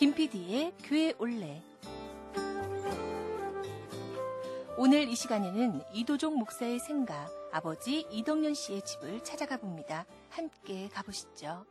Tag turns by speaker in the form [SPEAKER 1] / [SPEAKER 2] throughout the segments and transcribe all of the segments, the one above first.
[SPEAKER 1] 김PD의 교회 올레. 오늘 이 시간에는 이도종 목사의 생가, 아버지 이동현 씨의 집을 찾아가 봅니다. 함께 가보시죠.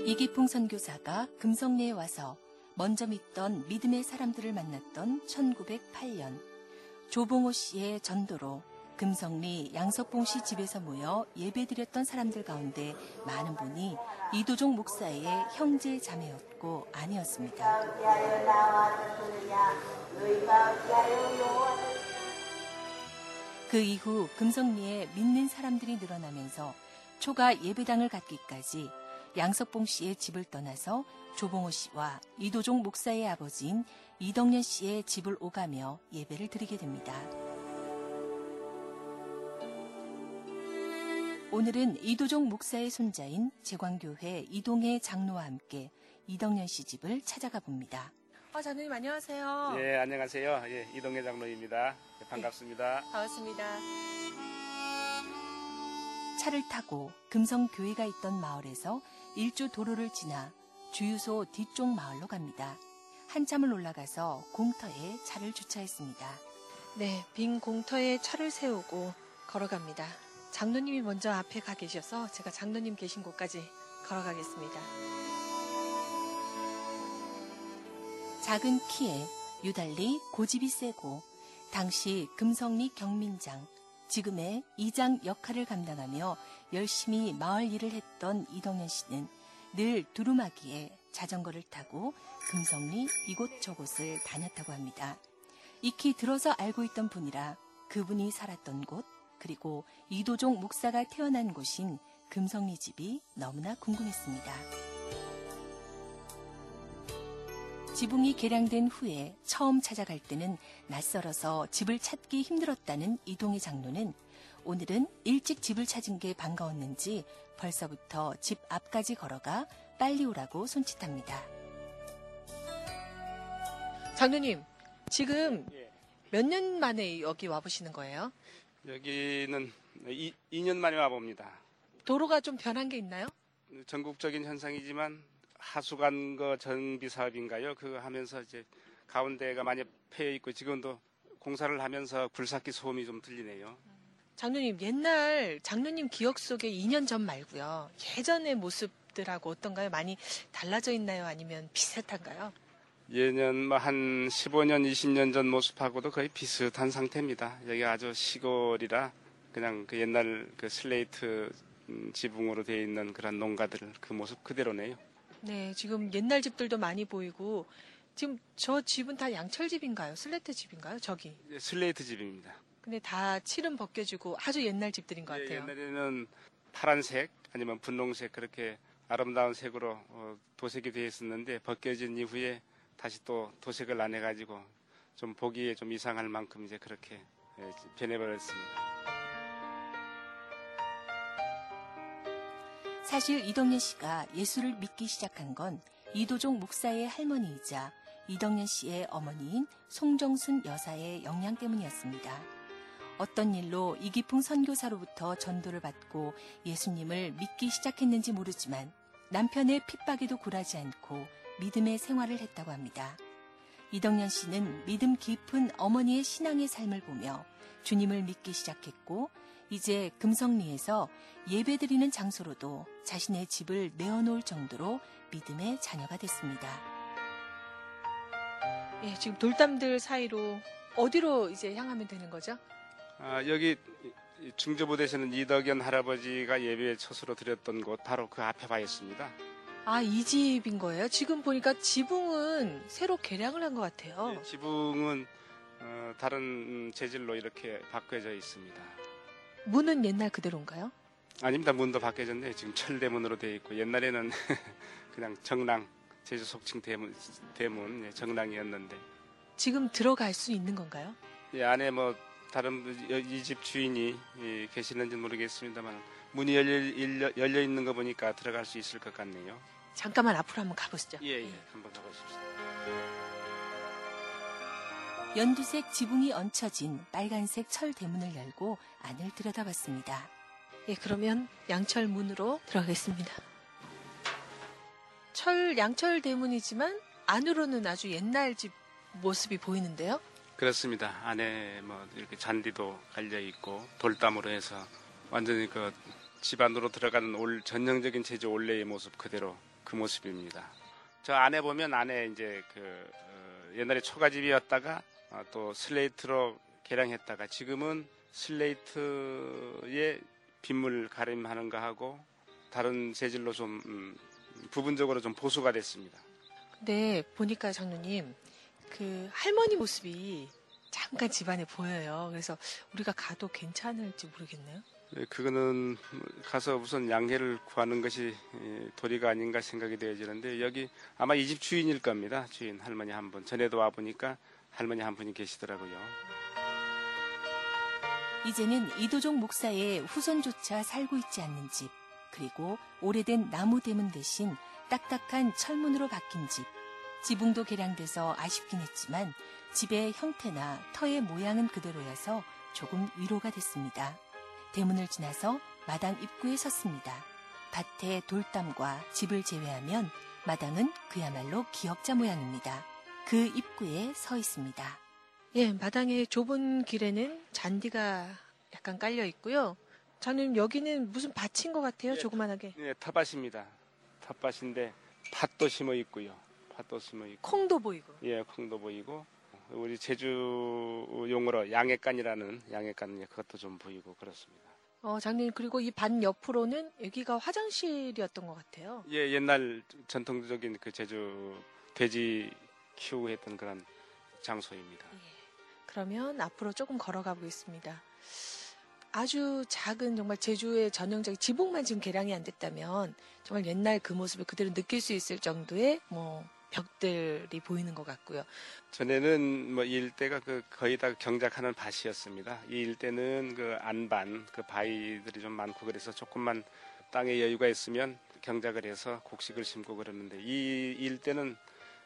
[SPEAKER 1] 이기풍 선교사가 금성리에 와서 먼저 믿던 믿음의 사람들을 만났던 1908년 조봉호 씨의 전도로 금성리 양석봉 씨 집에서 모여 예배드렸던 사람들 가운데 많은 분이 이도종 목사의 형제 자매였고 아니었습니다. 그 이후 금성리에 믿는 사람들이 늘어나면서 초가 예배당을 갖기까지 양석봉 씨의 집을 떠나서 조봉호 씨와 이도종 목사의 아버지인 이덕년 씨의 집을 오가며 예배를 드리게 됩니다. 오늘은 이도종 목사의 손자인 제광교회 이동의 장로와 함께 이덕년 씨 집을 찾아가 봅니다. 아, 장로님 안녕하세요.
[SPEAKER 2] 예, 안녕하세요. 예, 이동혜 장로입니다. 예, 반갑습니다.
[SPEAKER 1] 반갑습니다. 차를 타고 금성교회가 있던 마을에서 일주 도로를 지나 주유소 뒤쪽 마을로 갑니다. 한참을 올라가서 공터에 차를 주차했습니다.
[SPEAKER 3] 네, 빈 공터에 차를 세우고 걸어갑니다. 장로님이 먼저 앞에 가 계셔서 제가 장로님 계신 곳까지 걸어가겠습니다.
[SPEAKER 1] 작은 키에 유달리 고집이 세고 당시 금성리 경민장, 지금의 이장 역할을 감당하며 열심히 마을 일을 했던 이동현 씨는 늘 두루마기에 자전거를 타고 금성리 이곳저곳을 다녔다고 합니다. 익히 들어서 알고 있던 분이라 그분이 살았던 곳, 그리고 이도종 목사가 태어난 곳인 금성리 집이 너무나 궁금했습니다. 지붕이 개량된 후에 처음 찾아갈 때는 낯설어서 집을 찾기 힘들었다는 이동희 장로는 오늘은 일찍 집을 찾은 게 반가웠는지 벌써부터 집 앞까지 걸어가 빨리 오라고 손짓합니다.
[SPEAKER 3] 장로님, 지금
[SPEAKER 2] 예,
[SPEAKER 3] 몇년 만에 여기 와보시는 거예요?
[SPEAKER 2] 여기는 이, 2년 만에 와봅니다.
[SPEAKER 3] 도로가 좀 변한 게 있나요?
[SPEAKER 2] 전국적인 현상이지만 하수관거 정비 사업인가요? 그거 하면서 이제 가운데가 많이 패여 있고 지금도 공사를 하면서 굴삭기 소음이 좀 들리네요.
[SPEAKER 3] 장로님, 옛날 장로님 기억 속에 2년 전 말고요. 예전의 모습들하고 어떤가요? 많이 달라져 있나요? 아니면 비슷한가요?
[SPEAKER 2] 예년 뭐한 15년, 20년 전 모습하고도 거의 비슷한 상태입니다. 여기 아주 시골이라 그냥 그 옛날 그 슬레이트 음, 지붕으로 되어 있는 그런 농가들 그 모습 그대로네요.
[SPEAKER 3] 네, 지금 옛날 집들도 많이 보이고 지금 저 집은 다 양철 집인가요? 슬레트 집인가요? 저기.
[SPEAKER 2] 이제 슬레이트 집입니다.
[SPEAKER 3] 근데 다 칠은 벗겨지고 아주 옛날 집들인 것
[SPEAKER 2] 예,
[SPEAKER 3] 같아요.
[SPEAKER 2] 옛날에는 파란색 아니면 분홍색 그렇게 아름다운 색으로 어, 도색이 되어 있었는데 벗겨진 이후에 다시 또 도색을 안 해가지고 좀 보기에 좀 이상할 만큼 이제 그렇게 예, 변해버렸습니다.
[SPEAKER 1] 사실 이덕년 씨가 예수를 믿기 시작한 건 이도종 목사의 할머니이자 이덕년 씨의 어머니인 송정순 여사의 영향 때문이었습니다. 어떤 일로 이기풍 선교사로부터 전도를 받고 예수님을 믿기 시작했는지 모르지만 남편의 핍박에도 굴하지 않고 믿음의 생활을 했다고 합니다. 이덕년 씨는 믿음 깊은 어머니의 신앙의 삶을 보며 주님을 믿기 시작했고 이제 금성리에서 예배드리는 장소로도 자신의 집을 내어놓을 정도로 믿음의 자녀가 됐습니다.
[SPEAKER 3] 예, 지금 돌담들 사이로 어디로 이제 향하면 되는 거죠?
[SPEAKER 2] 아, 여기 이- 중저부대에서는 이덕연 할아버지가 예배 처수로 드렸던 곳 바로 그 앞에 와 있습니다.
[SPEAKER 3] 아, 이 집인 거예요? 지금 보니까 지붕은 새로 개량을 한 것 같아요.
[SPEAKER 2] 예, 지붕은 어, 다른 재질로 이렇게 바뀌어져 있습니다.
[SPEAKER 3] 문은 옛날 그대로인가요?
[SPEAKER 2] 아닙니다. 문도 바뀌어졌네요. 지금 철대문으로 되어 있고 옛날에는 그냥 정랑 제주 속칭 대문, 대문 예, 정랑이었는데
[SPEAKER 3] 지금 들어갈 수 있는 건가요?
[SPEAKER 2] 이 안에 뭐 다른 이 집 주인이 예, 계시는지 모르겠습니다만 문이 열려, 열려 있는 거 보니까 들어갈 수 있을 것 같네요.
[SPEAKER 3] 잠깐만 앞으로 한번 가보시죠.
[SPEAKER 2] 예, 예. 한번 가보십시오.
[SPEAKER 1] 연두색 지붕이 얹혀진 빨간색 철 대문을 열고 안을 들여다봤습니다.
[SPEAKER 3] 예, 그러면 양철 문으로 들어가겠습니다. 철 양철 대문이지만 안으로는 아주 옛날 집 모습이 보이는데요.
[SPEAKER 2] 그렇습니다. 안에 뭐 이렇게 잔디도 깔려 있고 돌담으로 해서 완전히 그 집안으로 들어가는 올 전형적인 제주 올레의 모습 그대로 그 모습입니다. 저 안에 보면 안에 이제 그 어, 옛날에 초가집이었다가 어, 또 슬레이트로 개량했다가 지금은 슬레이트에 빗물 가림하는 거 하고 다른 재질로 좀 음, 부분적으로 좀 보수가 됐습니다.
[SPEAKER 3] 근데 보니까 장로님 그 할머니 모습이 잠깐 집안에 보여요. 그래서 우리가 가도 괜찮을지 모르겠네요.
[SPEAKER 2] 네, 그거는 가서 우선 양해를 구하는 것이 예, 도리가 아닌가 생각이 되어지는데 여기 아마 이 집 주인일 겁니다. 주인 할머니 한 분. 전에도 와 보니까 할머니 한 분이 계시더라고요.
[SPEAKER 1] 이제는 이도종 목사의 후손조차 살고 있지 않는 집, 그리고 오래된 나무 대문 대신 딱딱한 철문으로 바뀐 집. 지붕도 개량돼서 아쉽긴 했지만 집의 형태나 터의 모양은 그대로여서 조금 위로가 됐습니다. 대문을 지나서 마당 입구에 섰습니다. 밭의 돌담과 집을 제외하면 마당은 그야말로 기억자 모양입니다. 그 입구에 서 있습니다.
[SPEAKER 3] 예, 마당의 좁은 길에는 잔디가 약간 깔려 있고요. 저는 여기는 무슨 밭인 것 같아요,
[SPEAKER 2] 예,
[SPEAKER 3] 조그만하게.
[SPEAKER 2] 네, 텃밭입니다. 텃밭인데 팥도 심어 있고요. 팥도 심어 있고,
[SPEAKER 3] 콩도 보이고.
[SPEAKER 2] 예, 콩도 보이고 우리 제주 용어로 양액간이라는 양액간 예, 그것도 좀 보이고 그렇습니다.
[SPEAKER 3] 어, 장님 그리고 이 반 옆으로는 여기가 화장실이었던 것 같아요.
[SPEAKER 2] 예, 옛날 전통적인 그 제주 돼지 키우고 했던 그런 장소입니다.
[SPEAKER 3] 그러면 앞으로 조금 걸어가 보겠습니다. 아주 작은 정말 제주의 전형적인 지붕만 지금 개량이 안 됐다면 정말 옛날 그 모습을 그대로 느낄 수 있을 정도의 뭐 벽들이 보이는 것 같고요.
[SPEAKER 2] 전에는 뭐 이 일대가 그 거의 다 경작하는 밭이었습니다. 이 일대는 그 안반, 그 바위들이 좀 많고 그래서 조금만 땅에 여유가 있으면 경작을 해서 곡식을 심고 그러는데 이 일대는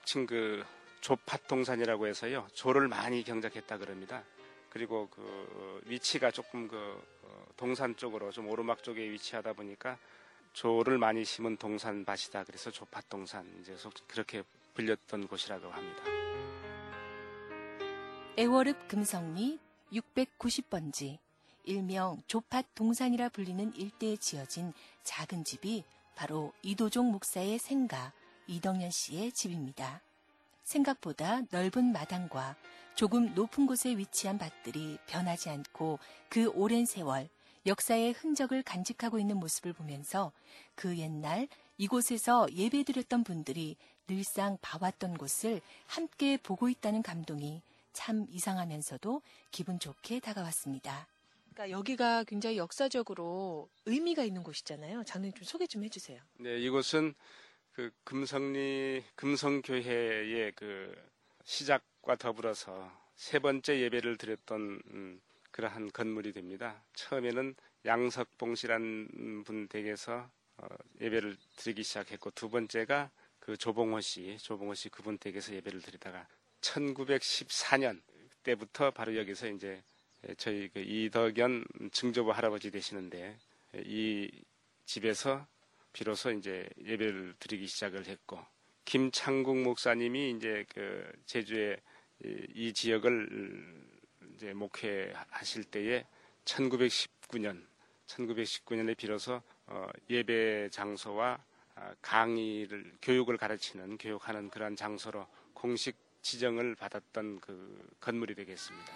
[SPEAKER 2] 지금 그 조팥동산이라고 해서요 조를 많이 경작했다 그럽니다. 그리고 그 위치가 조금 그 어, 동산 쪽으로 좀 오르막 쪽에 위치하다 보니까 조를 많이 심은 동산 밭이다. 그래서 조팥동산 이제 속 그렇게 불렸던 곳이라고 합니다.
[SPEAKER 1] 애월읍 금성리 690번지 일명 조팥 동산이라 불리는 일대에 지어진 작은 집이 바로 이도종 목사의 생가 이덕년 씨의 집입니다. 생각보다 넓은 마당과 조금 높은 곳에 위치한 밭들이 변하지 않고 그 오랜 세월 역사의 흔적을 간직하고 있는 모습을 보면서 그 옛날 이곳에서 예배드렸던 분들이 늘상 봐왔던 곳을 함께 보고 있다는 감동이 참 이상하면서도 기분 좋게 다가왔습니다.
[SPEAKER 3] 그러니까 여기가 굉장히 역사적으로 의미가 있는 곳이잖아요. 장님 좀 소개 좀 해주세요.
[SPEAKER 2] 네, 이곳은 그 금성리 금성교회의 그 시작과 더불어서 세 번째 예배를 드렸던 음, 그러한 건물이 됩니다. 처음에는 양석봉 씨라는 분 댁에서 어, 예배를 드리기 시작했고 두 번째가 그 조봉호 씨, 조봉호 씨 그분 댁에서 예배를 드리다가 1914년 때부터 바로 여기서 이제 저희 그 이덕연 증조부 할아버지 되시는데 이 집에서 비로소 이제 예배를 드리기 시작을 했고 김창국 목사님이 이제 그 제주의 이, 이 지역을 이제 목회하실 때에 1919년 1919년에 비로소 어, 예배 장소와 아, 강의를 교육을 가르치는 교육하는 그러한 장소로 공식 지정을 받았던 그 건물이 되겠습니다.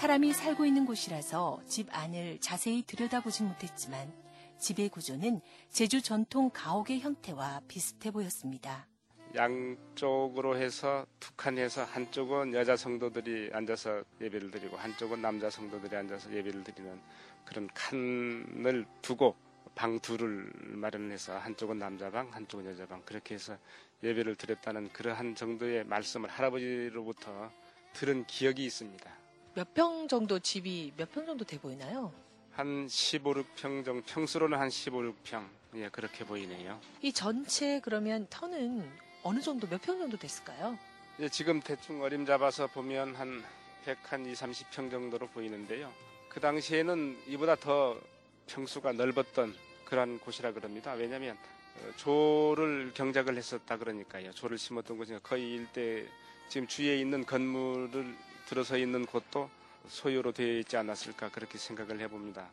[SPEAKER 1] 사람이 살고 있는 곳이라서 집 안을 자세히 들여다보진 못했지만 집의 구조는 제주 전통 가옥의 형태와 비슷해 보였습니다.
[SPEAKER 2] 양쪽으로 해서 툭한해서 한쪽은 여자 성도들이 앉아서 예배를 드리고 한쪽은 남자 성도들이 앉아서 예배를 드리는 그런 칸을 두고 방 둘을 마련해서 한쪽은 남자 방, 한쪽은 여자 방 그렇게 해서 예배를 드렸다는 그러한 정도의 말씀을 할아버지로부터 들은 기억이 있습니다.
[SPEAKER 3] 몇 평 정도 집이 몇 평 정도 돼 보이나요?
[SPEAKER 2] 한 15, 6평 정도, 평수로는 한 15, 6평. 예, 그렇게 보이네요.
[SPEAKER 3] 이 전체 그러면 터는 어느 정도 몇 평 정도 됐을까요?
[SPEAKER 2] 예, 지금 대충 어림 잡아서 보면 한 100, 한 2, 30평 정도로 보이는데요. 그 당시에는 이보다 더 평수가 넓었던 그러한 곳이라 그럽니다. 왜냐하면 어, 조를 경작을 했었다 그러니까요. 조를 심었던 곳이니까 거의 일대 지금 주위에 있는 건물을 들어서 있는 곳도 소유로 되어 있지 않았을까 그렇게 생각을 해봅니다.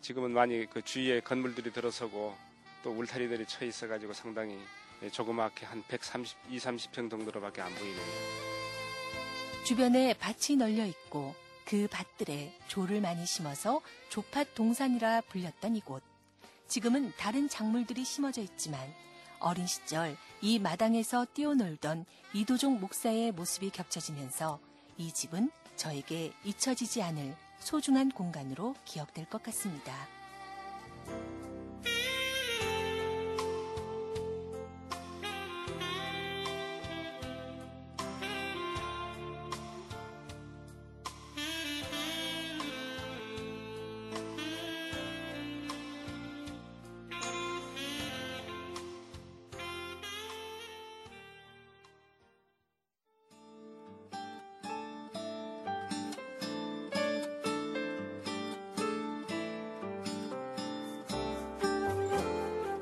[SPEAKER 2] 지금은 많이 그 주위에 건물들이 들어서고 또 울타리들이 쳐 있어가지고 상당히 조그맣게 한 130, 2, 30평 정도로밖에 안 보이네요.
[SPEAKER 1] 주변에 밭이 널려 있고 그 밭들에 조를 많이 심어서 조팥 동산이라 불렸던 이곳. 지금은 다른 작물들이 심어져 있지만 어린 시절 이 마당에서 뛰어놀던 이도종 목사의 모습이 겹쳐지면서 이 집은 저에게 잊혀지지 않을 소중한 공간으로 기억될 것 같습니다.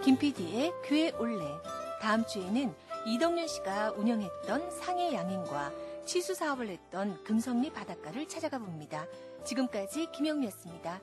[SPEAKER 1] 김PD의 교회 올레. 다음 주에는 이덕년 씨가 운영했던 상해 양행과 치수 사업을 했던 금성리 바닷가를 찾아가 봅니다. 지금까지 김영미였습니다.